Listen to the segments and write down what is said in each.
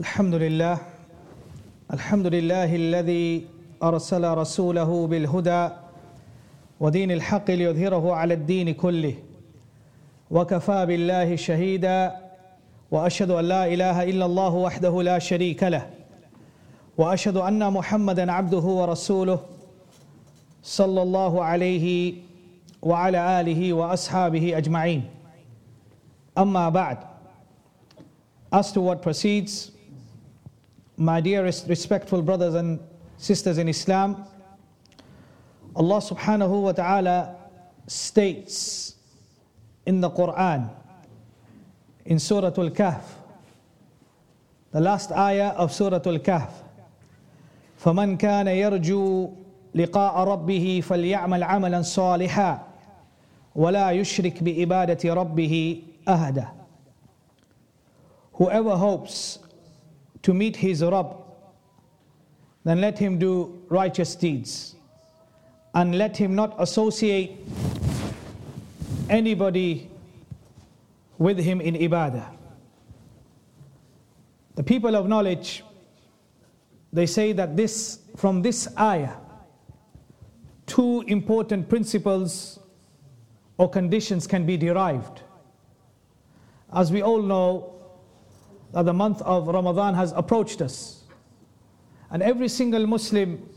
الحمد لله الحمد لله الذي أرسل رسوله بالهدى ودين الحق ليظهره على الدين كله وكفى بالله شهيدا وأشهد أن لا إله إلا الله وحده لا شريك له وأشهد أن محمدا عبده ورسوله صلى الله عليه وعلى آله وأصحابه أجمعين. أما بعد as to what proceeds my dearest respectful brothers and sisters in Islam, Allah subhanahu wa ta'ala states in the Quran, in Surah Al Kahf, the last ayah of Surah Al Kahf, فمن كان يرجو لقاء ربه فليعمل عملا صالحا ولا يشرك بإبادة ربه أهدا Whoever hopes to meet his Rabb, then let him do righteous deeds. And let him not associate anybody with him in ibadah. The people of knowledge, they say that this, from this ayah, two important principles or conditions can be derived. As we all know, that the month of Ramadan has approached us. And every single Muslim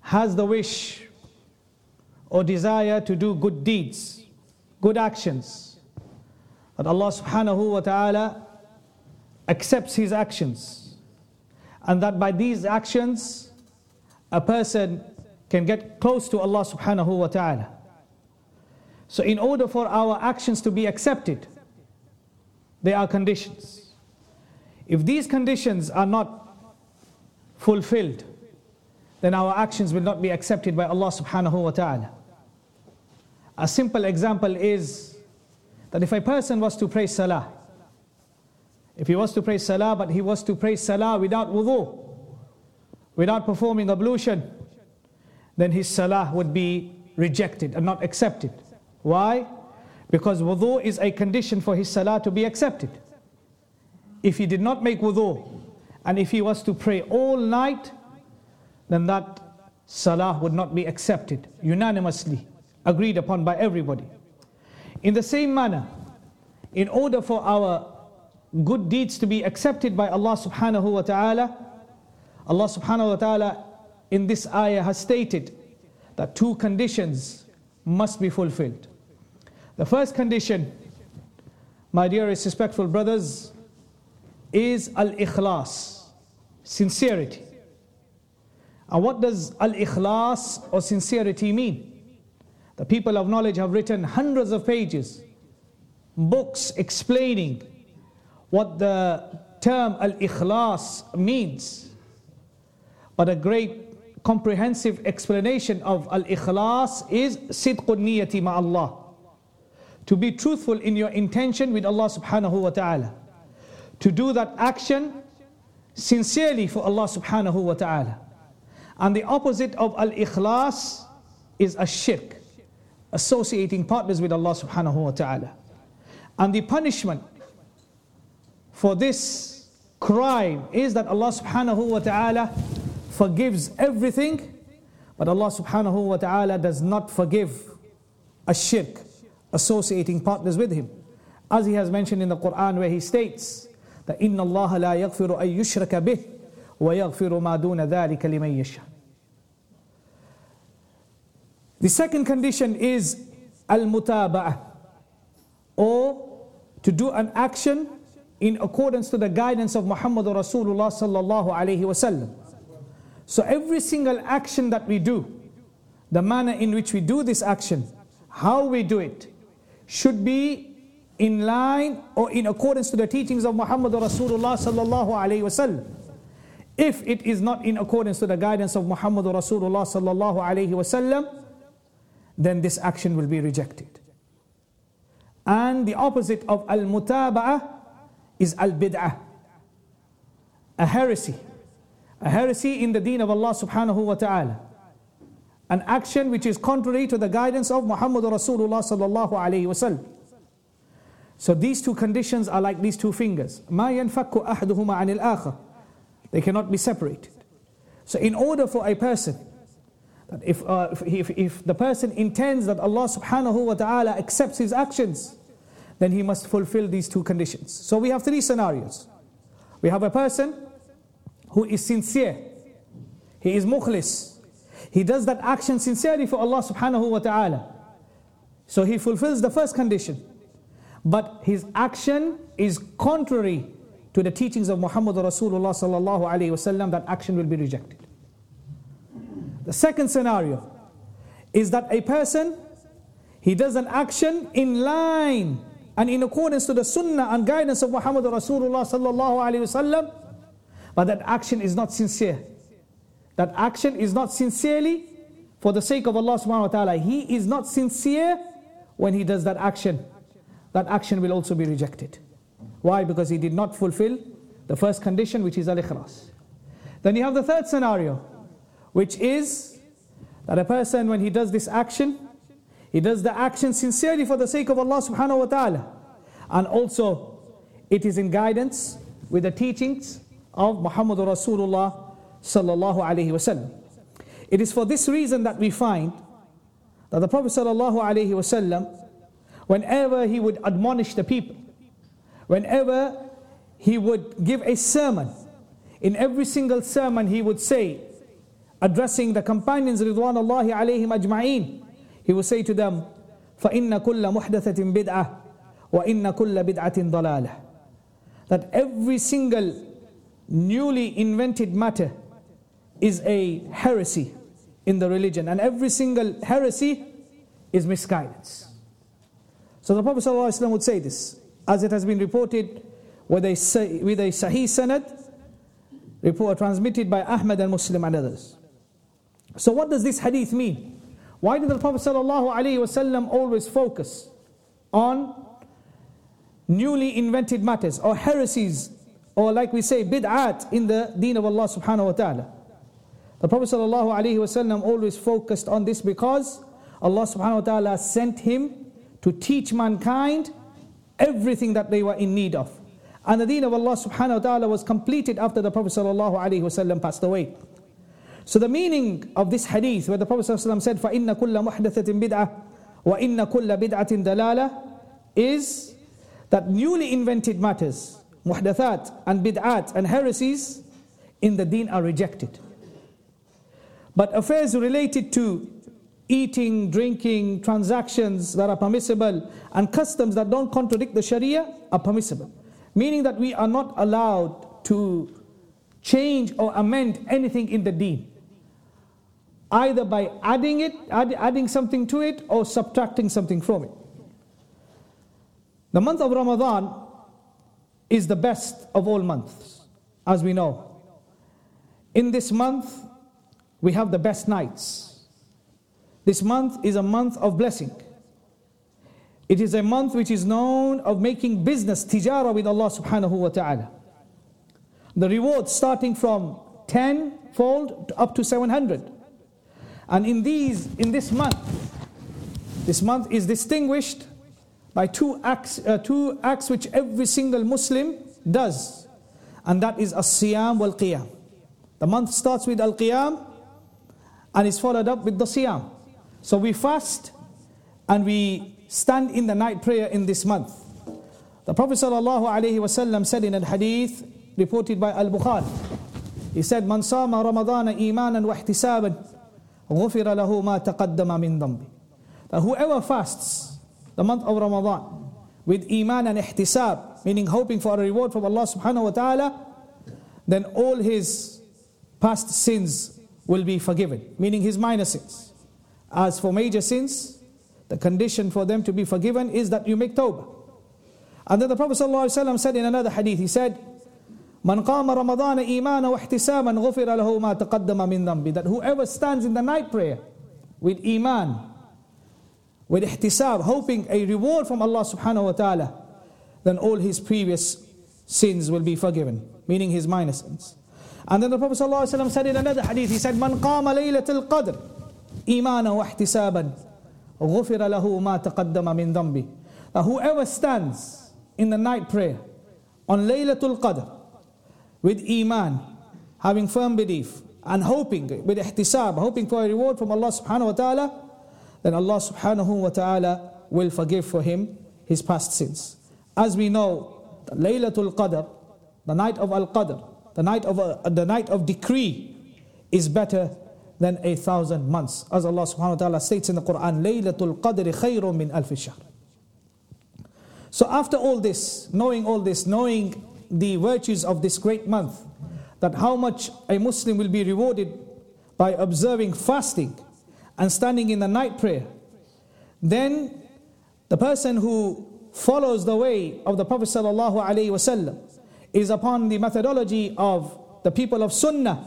has the wish or desire to do good deeds, good actions. That Allah subhanahu wa ta'ala accepts his actions. And that by these actions, a person can get close to Allah subhanahu wa ta'ala. So, in order for our actions to be accepted, there are conditions. If these conditions are not fulfilled, then our actions will not be accepted by Allah subhanahu wa ta'ala. A simple example is that if a person was to pray salah, if he was to pray salah, but he was to pray salah without wudu, without performing ablution, then his salah would be rejected and not accepted. Why? Because wudu is a condition for his salah to be accepted. If he did not make wudu, and if he was to pray all night, then that salah would not be accepted, unanimously agreed upon by everybody. In the same manner, in order for our good deeds to be accepted by Allah subhanahu wa ta'ala, Allah subhanahu wa ta'ala in this ayah has stated that two conditions must be fulfilled. The first condition, my dearest respectful brothers, is al ikhlas, sincerity. And what does al ikhlas or sincerity mean? The people of knowledge have written hundreds of pages, books explaining what the term al ikhlas means. But a great comprehensive explanation of al ikhlas is sidqun niyati ma Allah to be truthful in your intention with Allah subhanahu wa ta'ala. To do that action sincerely for Allah subhanahu wa ta'ala. And the opposite of al ikhlas is a shirk, associating partners with Allah subhanahu wa ta'ala. And the punishment for this crime is that Allah subhanahu wa ta'ala forgives everything, but Allah subhanahu wa ta'ala does not forgive a shirk associating partners with him. As he has mentioned in the Quran where he states that إِنَّ اللَّهَ لَا يَغْفِرُ أَن يُشْرَكَ بِهِ وَيَغْفِرُ مَا دُونَ ذَلِكَ لِمَن يَشَاءُ The second condition is al-mutaba'ah or to do an action in accordance to the guidance of Muhammad Rasulullah sallallahu alaihi wasallam. So every single action that we do, the manner in which we do this action, how we do it, should be in line or in accordance to the teachings of Muhammad Rasulullah sallallahu alaihi wasallam. If it is not in accordance to the guidance of Muhammad Rasulullah sallallahu alaihi wasallam, then this action will be rejected. And the opposite of al-mutaba'ah is al-bid'ah, a heresy. A heresy in the deen of Allah subhanahu wa ta'ala An action which is contrary to the guidance of Muhammad Rasulullah sallallahu alaihi wasallam. So these two conditions are like these two fingers. ما ينفك أحدهما عن الآخر. They cannot be separated. So in order for a person, that if, uh, if, if the person intends that Allah subhanahu wa ta'ala accepts his actions, then he must fulfill these two conditions. So we have three scenarios. We have a person who is sincere. He is mukhlis. He does that action sincerely for Allah subhanahu wa ta'ala. So he fulfills the first condition but his action is contrary to the teachings of Muhammad Rasulullah sallallahu alaihi wasallam, that action will be rejected. The second scenario is that a person he does an action in line and in accordance to the sunnah and guidance of Muhammad Rasulullah sallallahu alaihi wasallam, but that action is not sincere. That action is not sincerely for the sake of Allah subhanahu wa ta'ala. He is not sincere when he does that action that action will also be rejected. Why? Because he did not fulfill the first condition, which is al-ikhlas. Then you have the third scenario, which is that a person, when he does this action, he does the action sincerely for the sake of Allah subhanahu wa ta'ala. And also, it is in guidance with the teachings of Muhammad Rasulullah sallallahu alayhi wasallam. It is for this reason that we find that the Prophet sallallahu alayhi wasallam whenever he would admonish the people, whenever he would give a sermon, in every single sermon he would say, addressing the companions Ridwanullahi alayhim ajma'een, he would say to them, فَإِنَّ كُلَّ مُحْدَثَةٍ بِدْعَةٍ وَإِنَّ كُلَّ بِدْعَةٍ ضَلَالَةٍ That every single newly invented matter is a heresy in the religion and every single heresy is misguidance. So the Prophet ﷺ would say this, as it has been reported with a, with a Sahih Sanad, report transmitted by Ahmad and Muslim and others. So what does this hadith mean? Why did the Prophet ﷺ always focus on newly invented matters or heresies or like we say bid'at in the deen of Allah subhanahu wa ta'ala? The Prophet ﷺ always focused on this because Allah subhanahu wa ta'ala sent him to teach mankind everything that they were in need of. And the deen of Allah subhanahu wa ta'ala was completed after the Prophet sallallahu alaihi wasallam passed away. So the meaning of this hadith where the Prophet ﷺ said, فَإِنَّ كُلَّ مُحْدَثَةٍ بِدْعَةٍ وَإِنَّ كُلَّ بِدْعَةٍ دَلَالَةٍ is that newly invented matters, muhdathat and bid'at and heresies in the deen are rejected. But affairs related to eating, drinking, transactions that are permissible, and customs that don't contradict the Sharia are permissible. Meaning that we are not allowed to change or amend anything in the deen. Either by adding it, add, adding something to it, or subtracting something from it. The month of Ramadan is the best of all months, as we know. In this month, we have the best nights this month is a month of blessing. It is a month which is known of making business, tijara with Allah subhanahu wa ta'ala. The reward starting from 10 fold up to 700. And in these, in this month, this month is distinguished by two acts, uh, two acts which every single Muslim does. And that is as-siyam wal-qiyam. The month starts with al-qiyam and it's followed up with the Siyam. So we fast and we stand in the night prayer in this month. The Prophet ﷺ said in a hadith reported by Al Bukhari, he said, Man sama Ramadana imanan wa ihtisaban, ghufira lahu ma taqaddama min dhanbi. That whoever fasts the month of Ramadan with iman and ihtisab, meaning hoping for a reward from Allah subhanahu wa ta'ala, then all his past sins will be forgiven, meaning his minor sins. As for major sins, the condition for them to be forgiven is that you make tawbah. And then the Prophet ﷺ said in another hadith, he said, qama Ramadan imana wa ihtisaban ghufira lahu ma taqaddama min dhanbi. That whoever stands in the night prayer with iman, with ihtisab, hoping a reward from Allah subhanahu wa ta'ala, then all his previous sins will be forgiven, meaning his minor sins. And then the Prophet ﷺ said in another hadith, he said, Man qama laylatul qadr إيمانا واحتسابا غفر له ما تقدم من ذنبه whoever stands in the night prayer on Laylatul Qadr with Iman, having firm belief and hoping with ihtisab, hoping for a reward from Allah subhanahu wa ta'ala, then Allah subhanahu wa ta'ala will forgive for him his past sins. As we know, Laylatul Qadr, the night of Al Qadr, the night of, uh, the night of decree is better than a thousand months. As Allah subhanahu wa ta'ala states in the Quran, Laylatul Qadr khayrun min alf shahr. So after all this, knowing all this, knowing the virtues of this great month, that how much a Muslim will be rewarded by observing fasting and standing in the night prayer, then the person who follows the way of the Prophet sallallahu alaihi wasallam is upon the methodology of the people of Sunnah,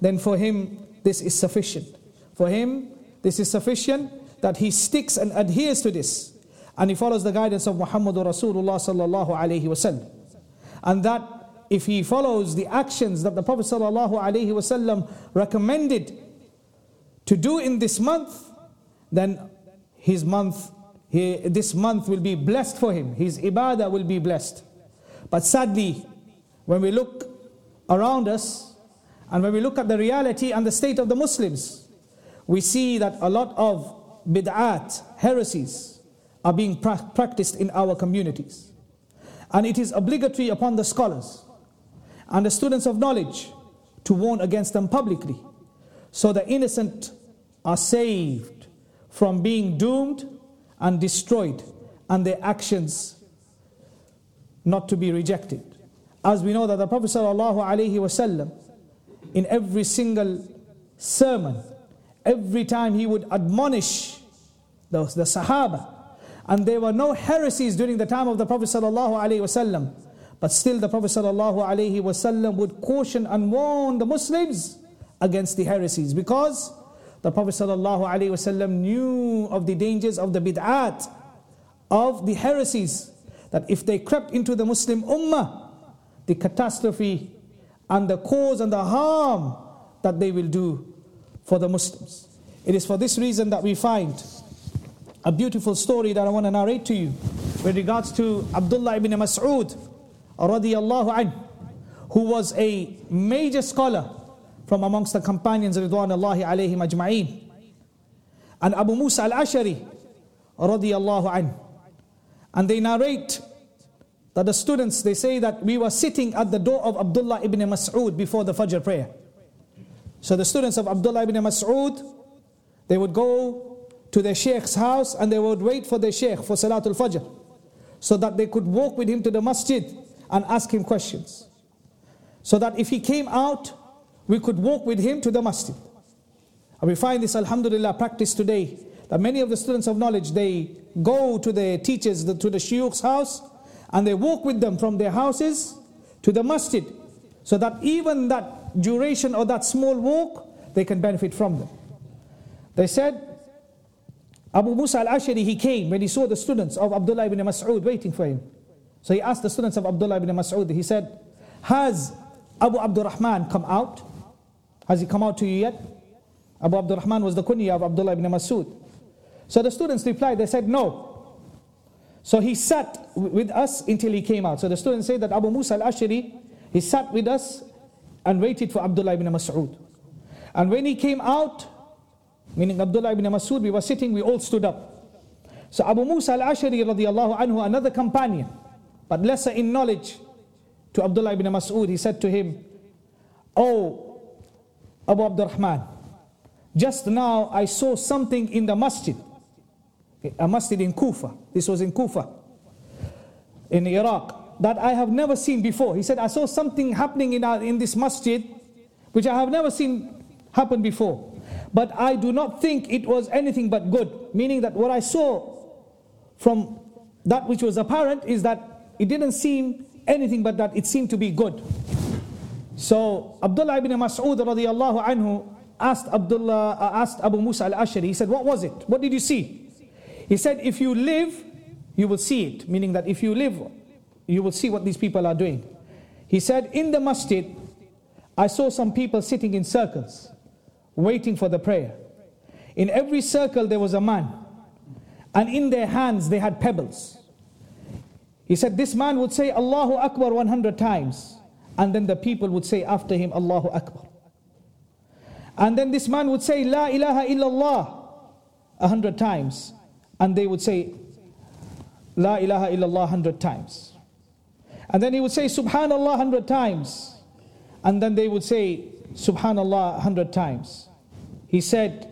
then for him this is sufficient. For him this is sufficient that he sticks and adheres to this and he follows the guidance of Muhammad Rasulullah sallallahu alaihi wasallam. And that if he follows the actions that the Prophet sallallahu alaihi wasallam recommended to do in this month, then his month, he, this month will be blessed for him. His ibadah will be blessed. But sadly, when we look around us and when we look at the reality and the state of the Muslims, we see that a lot of bid'at, heresies, are being pra- practiced in our communities. And it is obligatory upon the scholars and the students of knowledge to warn against them publicly so the innocent are saved from being doomed and destroyed and their actions not to be rejected. As we know that the Prophet ﷺ, in every single sermon, every time he would admonish the, the Sahaba, and there were no heresies during the time of the Prophet ﷺ, but still the Prophet ﷺ would caution and warn the Muslims against the heresies because the Prophet ﷺ knew of the dangers of the bid'at, of the heresies, that if they crept into the Muslim ummah, the catastrophe and the cause and the harm that they will do for the Muslims. It is for this reason that we find a beautiful story that I want to narrate to you with regards to Abdullah ibn Mas'ud radiallahu anh, who was a major scholar from amongst the companions ridwanullahi alayhim ajma'een. And Abu Musa al-Ashari radiallahu anh. And they narrate that the students, they say that we were sitting at the door of Abdullah ibn Mas'ud before the Fajr prayer. So the students of Abdullah ibn Mas'ud, they would go to their sheikh's house and they would wait for their sheikh for Salatul Fajr so that they could walk with him to the masjid and ask him questions. So that if he came out, we could walk with him to the masjid. And we find this, alhamdulillah, practice today. That many of the students of knowledge, they go to the teachers, to the shuyukh's house, and they walk with them from their houses to the masjid. So that even that duration or that small walk, they can benefit from them. They said, Abu Musa al-Ashari, he came when he saw the students of Abdullah ibn Mas'ud waiting for him. So he asked the students of Abdullah ibn Mas'ud, he said, Has Abu Abdurrahman come out? Has he come out to you yet? Abu Abdurrahman was the kunya of Abdullah ibn Mas'ud. So the students replied, they said, No. So he sat with us until he came out. So the students say that Abu Musa al-Ashari, he sat with us and waited for Abdullah ibn Mas'ud. And when he came out, meaning Abdullah ibn Mas'ud, we were sitting, we all stood up. So Abu Musa al-Ashari radiallahu anhu, another companion, but lesser in knowledge to Abdullah ibn Mas'ud, he said to him, Oh, Abu Abdurrahman, just now I saw something in the masjid, a masjid in Kufa. This was in Kufa, in Iraq, that I have never seen before. He said, I saw something happening in, our, in this masjid which I have never seen happen before. But I do not think it was anything but good. Meaning that what I saw from that which was apparent is that it didn't seem anything but that it seemed to be good. So Abdullah ibn Mas'ud radiallahu anhu asked Abdullah, uh, asked Abu Musa al-Ashari, he said, what was it? What did you see? He said, if you live, you will see it. Meaning that if you live, you will see what these people are doing. He said, in the masjid, I saw some people sitting in circles, waiting for the prayer. In every circle there was a man, and in their hands they had pebbles. He said, This man would say Allahu Akbar 100 times, and then the people would say after him, Allahu Akbar. And then this man would say, La ilaha illallah a hundred times, and they would say, La ilaha illallah hundred times. And then he would say, Subhanallah hundred times, and then they would say, Subhanallah hundred times. He said,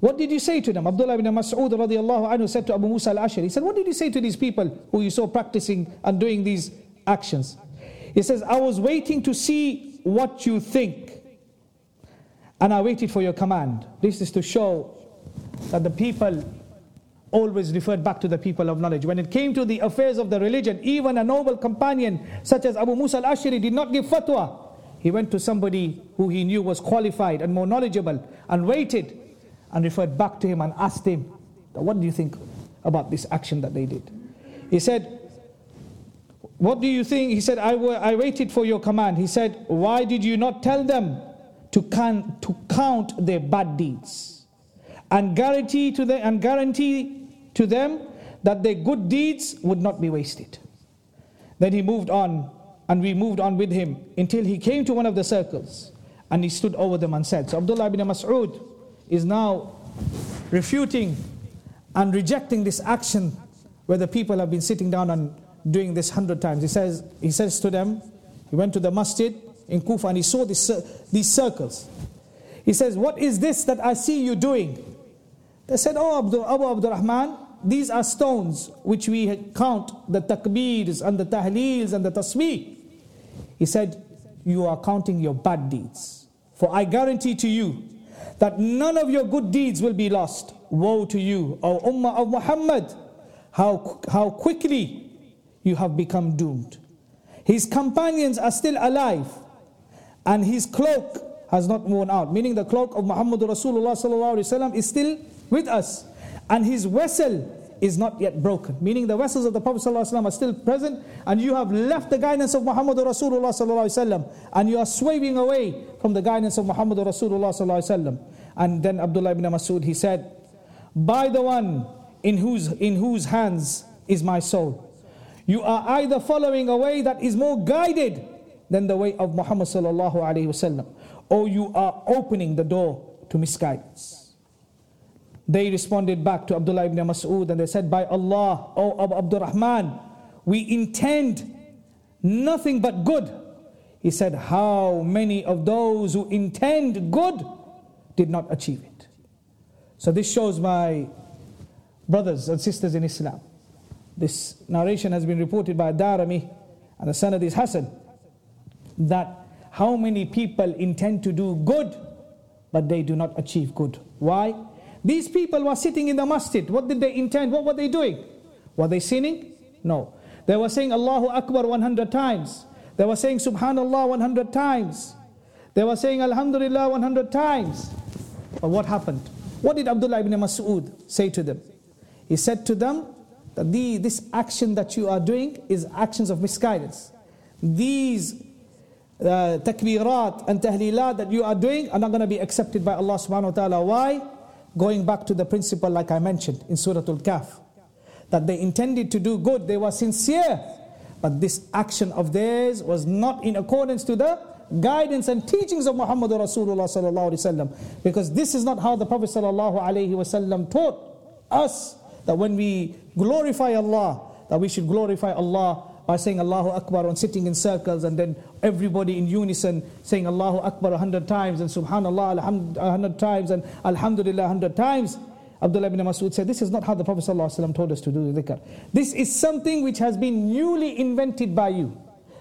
what did you say to them? Abdullah ibn Mas'ud radiallahu anhu said to Abu Musa al-Ashari, he said, what did you say to these people who you saw practicing and doing these actions? He says, I was waiting to see what you think. And I waited for your command. This is to show that the people always referred back to the people of knowledge. When it came to the affairs of the religion, even a noble companion such as Abu Musa al-Ashari did not give fatwa. He went to somebody who he knew was qualified and more knowledgeable and waited and referred back to him and asked him, What do you think about this action that they did? He said, What do you think? He said, I, I waited for your command. He said, Why did you not tell them to, can, to count their bad deeds and guarantee to them, and guarantee to them that their good deeds would not be wasted? Then he moved on, and we moved on with him until he came to one of the circles and he stood over them and said, So Abdullah ibn Mas'ud is now refuting and rejecting this action where the people have been sitting down and doing this hundred times. He says, he says to them, he went to the masjid in Kufa and he saw this, uh, these circles. He says, What is this that I see you doing? They said, Oh, Abdul, Abu Abdurrahman, these are stones which we count the takbeers and the tahleels and the tasbih. He said, You are counting your bad deeds. For I guarantee to you that none of your good deeds will be lost. Woe to you, O Ummah of Muhammad, how, how quickly you have become doomed. His companions are still alive, and his cloak has not worn out, meaning the cloak of Muhammad Rasulullah is still with us, and his vessel is not yet broken, meaning the vessels of the Prophet ﷺ are still present, and you have left the guidance of Muhammad Rasulullah and you are swerving away from the guidance of Muhammad Rasulullah And then Abdullah ibn Masud he said, By the one in whose in whose hands is my soul, you are either following a way that is more guided than the way of Muhammad or you are opening the door to misguidance. They responded back to Abdullah ibn Mas'ud and they said, By Allah, O Abu Abdurrahman, we intend nothing but good. He said, How many of those who intend good did not achieve it? So this shows my brothers and sisters in Islam. This narration has been reported by Darimi and the son of this Hassan that how many people intend to do good but they do not achieve good. Why? These people were sitting in the masjid. What did they intend? What were they doing? Were they sinning? No. They were saying Allahu Akbar 100 times. They were saying Subhanallah 100 times. They were saying Alhamdulillah 100 times. But what happened? What did Abdullah ibn Mas'ud say to them? He said to them that the, this action that you are doing is actions of misguidance. These uh, takbirat and tahlilat that you are doing are not going to be accepted by Allah subhanahu wa ta'ala. Why? Going back to the principle like I mentioned in Surah Al-Kahf, that they intended to do good, they were sincere, but this action of theirs was not in accordance to the guidance and teachings of Muhammad Rasulullah sallallahu alaihi wasallam. Because this is not how the Prophet sallallahu alaihi wasallam taught us that when we glorify Allah, that we should glorify Allah by saying Allahu Akbar and sitting in circles and then everybody in unison saying Allahu Akbar a hundred times and Subhanallah a hundred times and Alhamdulillah a hundred times. Abdullah ibn Masud said, This is not how the Prophet ﷺ told us to do the dhikr. This is something which has been newly invented by you.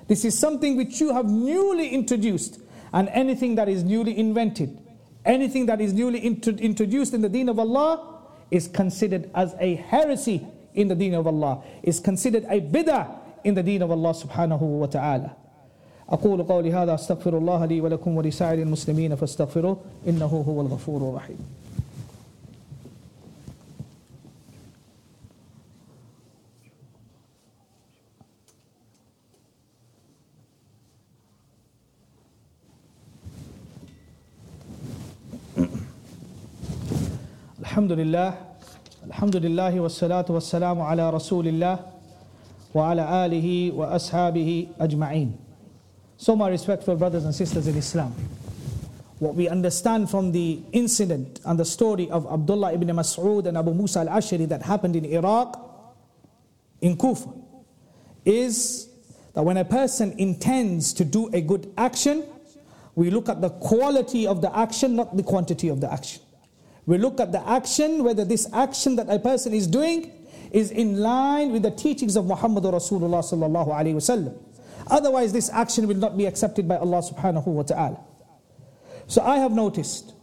This is something which you have newly introduced. And anything that is newly invented, anything that is newly introduced in the deen of Allah is considered as a heresy in the deen of Allah, is considered a bid'ah in the subhanahu wa ta'ala. أقول قولي هذا أستغفر الله لي ولكم ولسائر المسلمين فاستغفروه إنه هو الغفور الرحيم. الحمد لله الحمد لله والصلاة والسلام على رسول الله وعلى آله وأصحابه أجمعين So my respectful brothers and sisters in Islam what we understand from the incident and the story of Abdullah ibn Mas'ud and Abu Musa al-Ashari that happened in Iraq in Kufa is that when a person intends to do a good action we look at the quality of the action not the quantity of the action we look at the action whether this action that a person is doing is in line with the teachings of Muhammad Rasulullah sallallahu alaihi wasallam. Otherwise, this action will not be accepted by Allah subhanahu wa ta'ala. So I have noticed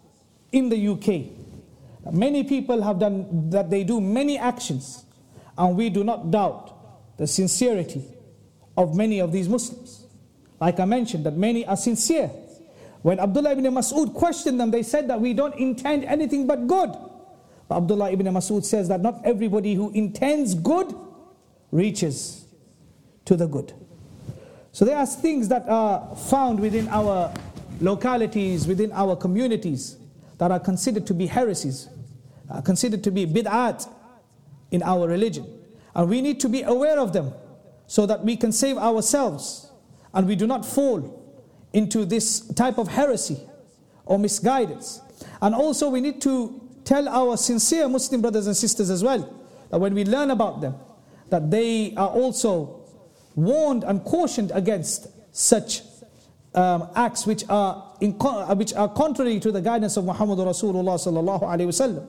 in the UK, many people have done that they do many actions, and we do not doubt the sincerity of many of these Muslims. Like I mentioned, that many are sincere. When Abdullah ibn Mas'ud questioned them, they said that we don't intend anything but good. Abdullah ibn Mas'ud says that not everybody who intends good reaches to the good. So there are things that are found within our localities, within our communities, that are considered to be heresies, are considered to be bid'at in our religion. And we need to be aware of them so that we can save ourselves and we do not fall into this type of heresy or misguidance. And also we need to tell our sincere Muslim brothers and sisters as well that when we learn about them, that they are also warned and cautioned against such um, acts which are, in, which are contrary to the guidance of Muhammad Rasulullah sallallahu alaihi wasallam.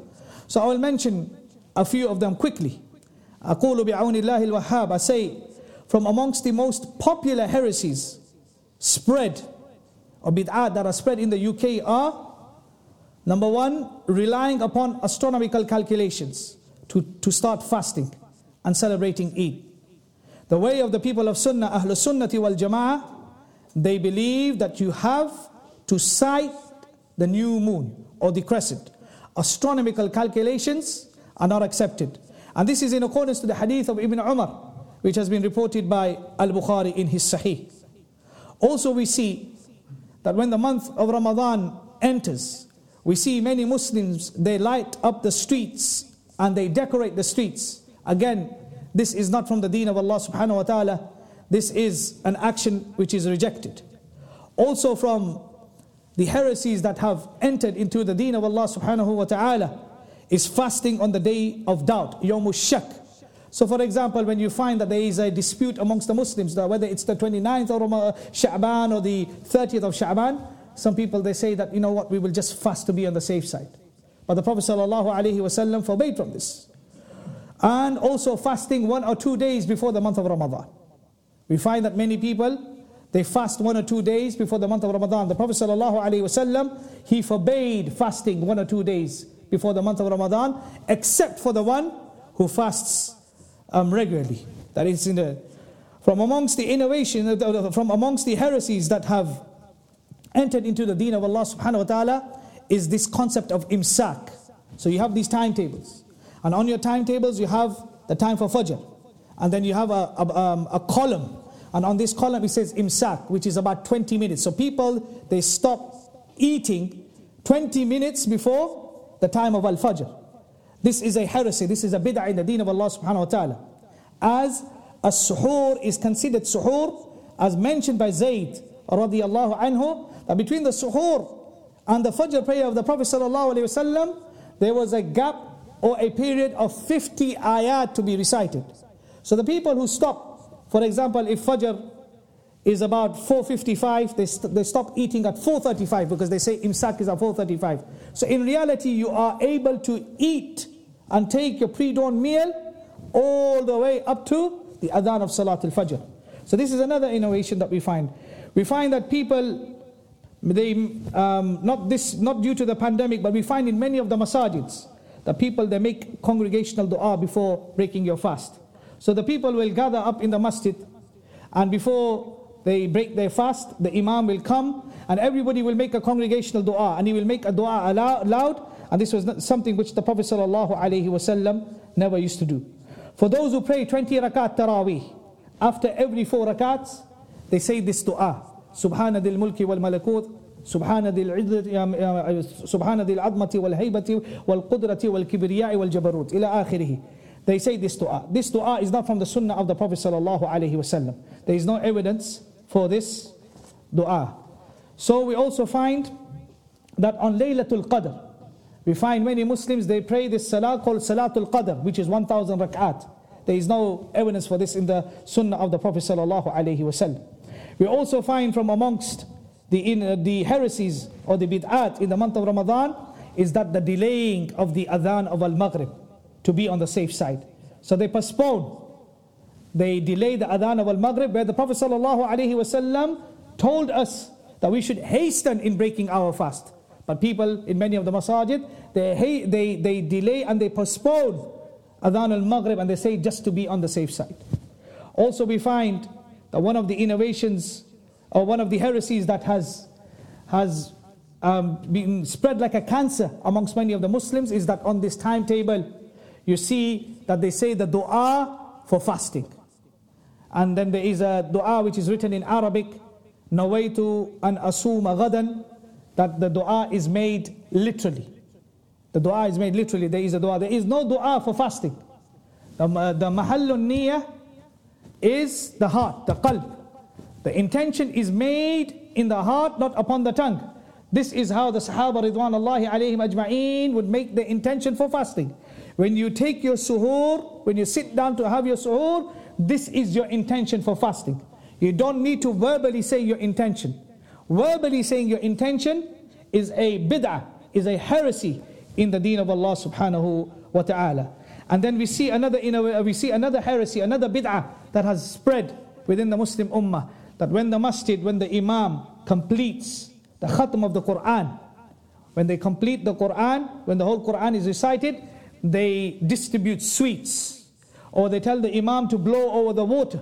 So I will mention a few of them quickly. أقول بعون الله الوهاب I say from amongst the most popular heresies spread or bid'ah that are spread in the UK are Number one, relying upon astronomical calculations to, to start fasting and celebrating Eid. The way of the people of Sunnah, Ahl Sunnati wal Jama'ah, they believe that you have to sight the new moon or the crescent. Astronomical calculations are not accepted. And this is in accordance to the hadith of Ibn Umar, which has been reported by Al Bukhari in his Sahih. Also, we see that when the month of Ramadan enters, we see many Muslims, they light up the streets and they decorate the streets. Again, this is not from the deen of Allah subhanahu wa ta'ala. This is an action which is rejected. Also from the heresies that have entered into the deen of Allah subhanahu wa ta'ala is fasting on the day of doubt, Yawm Shak. So for example, when you find that there is a dispute amongst the Muslims, whether it's the 29th of Sha'ban or the 30th of Sha'ban, some people they say that, you know what, we will just fast to be on the safe side. But the Prophet ﷺ forbade from this. And also fasting one or two days before the month of Ramadan. We find that many people, they fast one or two days before the month of Ramadan. The Prophet ﷺ, he forbade fasting one or two days before the month of Ramadan, except for the one who fasts um, regularly. That is in the, from amongst the innovation, uh, from amongst the heresies that have entered into the deen of Allah subhanahu wa ta'ala is this concept of imsak. So you have these timetables. And on your timetables, you have the time for Fajr. And then you have a, a, um, a column. And on this column, it says imsak, which is about 20 minutes. So people, they stop eating 20 minutes before the time of Al Fajr. This is a heresy. This is a bid'ah in the deen of Allah subhanahu wa ta'ala. As a suhoor is considered suhoor, as mentioned by Zayd radiallahu anhu, between the suhoor and the fajr prayer of the Prophet ﷺ, there was a gap or a period of 50 ayat to be recited. So the people who stop, for example, if fajr is about 4.55, they, st- they stop eating at 4.35 because they say imsak is at 4.35. So in reality, you are able to eat and take your pre-dawn meal all the way up to the adhan of Salat al-Fajr. So this is another innovation that we find. We find that people they, um, not, this, not due to the pandemic, but we find in many of the masajids, the people they make congregational dua before breaking your fast. So the people will gather up in the masjid, and before they break their fast, the imam will come, and everybody will make a congregational dua, and he will make a dua loud. And this was something which the Prophet ﷺ never used to do. For those who pray 20 rakat taraweeh, after every four rakats, they say this dua. سبحان ذي الملك والملكوت سبحان ذي العزة سبحان ذي العظمة والهيبة والقدرة والكبرياء والجبروت إلى آخره they say this dua. This dua is not from the sunnah of the Prophet sallallahu alaihi wasallam. There is no evidence for this dua. So we also find that on Laylatul Qadr, we find many Muslims, they pray this salah called Salatul Qadr, which is 1000 rak'at. There is no evidence for this in the sunnah of the Prophet sallallahu alaihi wasallam. We also find from amongst the, in, uh, the heresies or the bid'at in the month of Ramadan is that the delaying of the adhan of al-maghrib to be on the safe side. So they postpone, they delay the adhan of al-maghrib where the Prophet wasallam told us that we should hasten in breaking our fast. But people in many of the masajid, they, they, they delay and they postpone adhan al-maghrib and they say just to be on the safe side. Also we find that one of the innovations or one of the heresies that has, has um, been spread like a cancer amongst many of the Muslims is that on this timetable you see that they say the dua for fasting. And then there is a dua which is written in Arabic, Nawaitu an asuma gadan, that the dua is made literally. The dua is made literally. There is a dua. There is no dua for fasting. The, the mahallun niyyah is the heart, the qalb. The intention is made in the heart, not upon the tongue. This is how the Sahaba Ridwanullahi ajma'een would make the intention for fasting. When you take your suhoor, when you sit down to have your suhoor, this is your intention for fasting. You don't need to verbally say your intention. Verbally saying your intention is a bid'ah, is a heresy in the deen of Allah subhanahu wa ta'ala. And then we see another we see another heresy, another bid'ah that has spread within the Muslim ummah. That when the masjid, when the imam completes the khatm of the Quran, when they complete the Quran, when the whole Quran is recited, they distribute sweets. Or they tell the imam to blow over the water.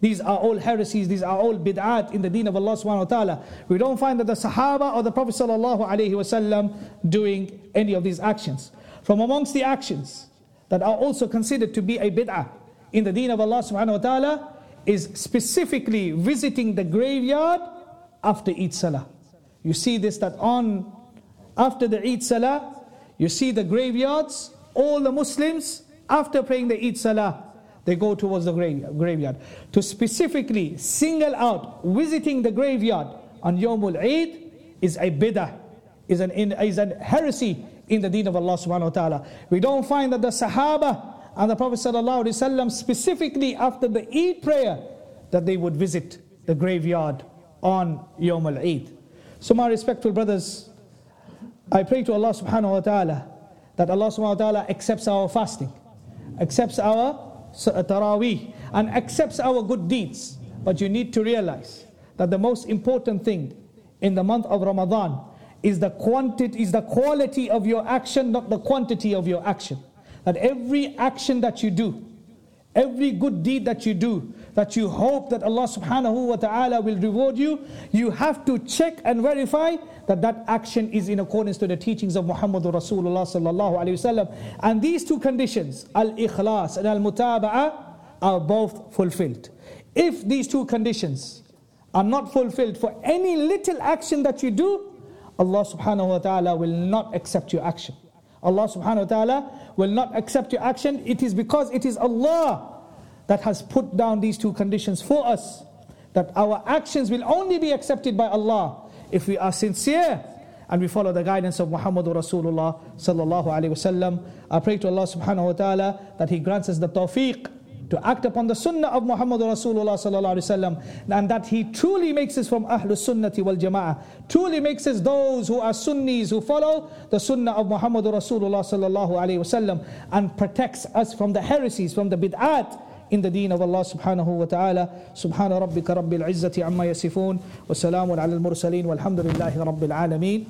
These are all heresies, these are all bid'at in the deen of Allah subhanahu wa ta'ala. We don't find that the Sahaba or the Prophet sallallahu doing any of these actions. From amongst the actions that are also considered to be a bid'ah in the deen of Allah subhanahu wa ta'ala is specifically visiting the graveyard after Eid Salah. You see this that on after the Eid Salah, you see the graveyards, all the Muslims after praying the Eid Salah they go towards the graveyard. To specifically single out visiting the graveyard on Yomul Eid is a bid'ah, is an, is an heresy in the deen of Allah subhanahu wa ta'ala. We don't find that the Sahaba and the Prophet sallallahu alaihi wasallam specifically after the Eid prayer that they would visit the graveyard on Yawm al-Eid. So my respectful brothers, I pray to Allah subhanahu wa ta'ala that Allah subhanahu wa ta'ala accepts our fasting, accepts our uh, taraweeh and accepts our good deeds. But you need to realize that the most important thing in the month of Ramadan is the quantity is the quality of your action, not the quantity of your action. That every action that you do, every good deed that you do, that you hope that Allah subhanahu wa ta'ala will reward you, you have to check and verify that that action is in accordance to the teachings of Muhammad Rasulullah sallallahu alayhi wasallam. And these two conditions, al-ikhlas and al-mutaba'ah, are both fulfilled. If these two conditions are not fulfilled for any little action that you do, Allah subhanahu wa ta'ala will not accept your action. Allah subhanahu wa ta'ala will not accept your action. It is because it is Allah that has put down these two conditions for us. That our actions will only be accepted by Allah if we are sincere and we follow the guidance of Muhammad Rasulullah sallallahu alaihi wasallam. I pray to Allah subhanahu wa ta'ala that He grants us the tawfiq to act upon the sunnah of Muhammad Rasulullah and that he truly makes us from Ahlus Sunnati wal Jama'ah, truly makes us those who are Sunnis who follow the sunnah of Muhammad Rasulullah and protects us from the heresies, from the bid'at in the deen of Allah subhanahu wa ta'ala. Subhana rabbika rabbil izzati amma yasifun wa salamun ala al-mursaleen walhamdulillahi rabbil alameen.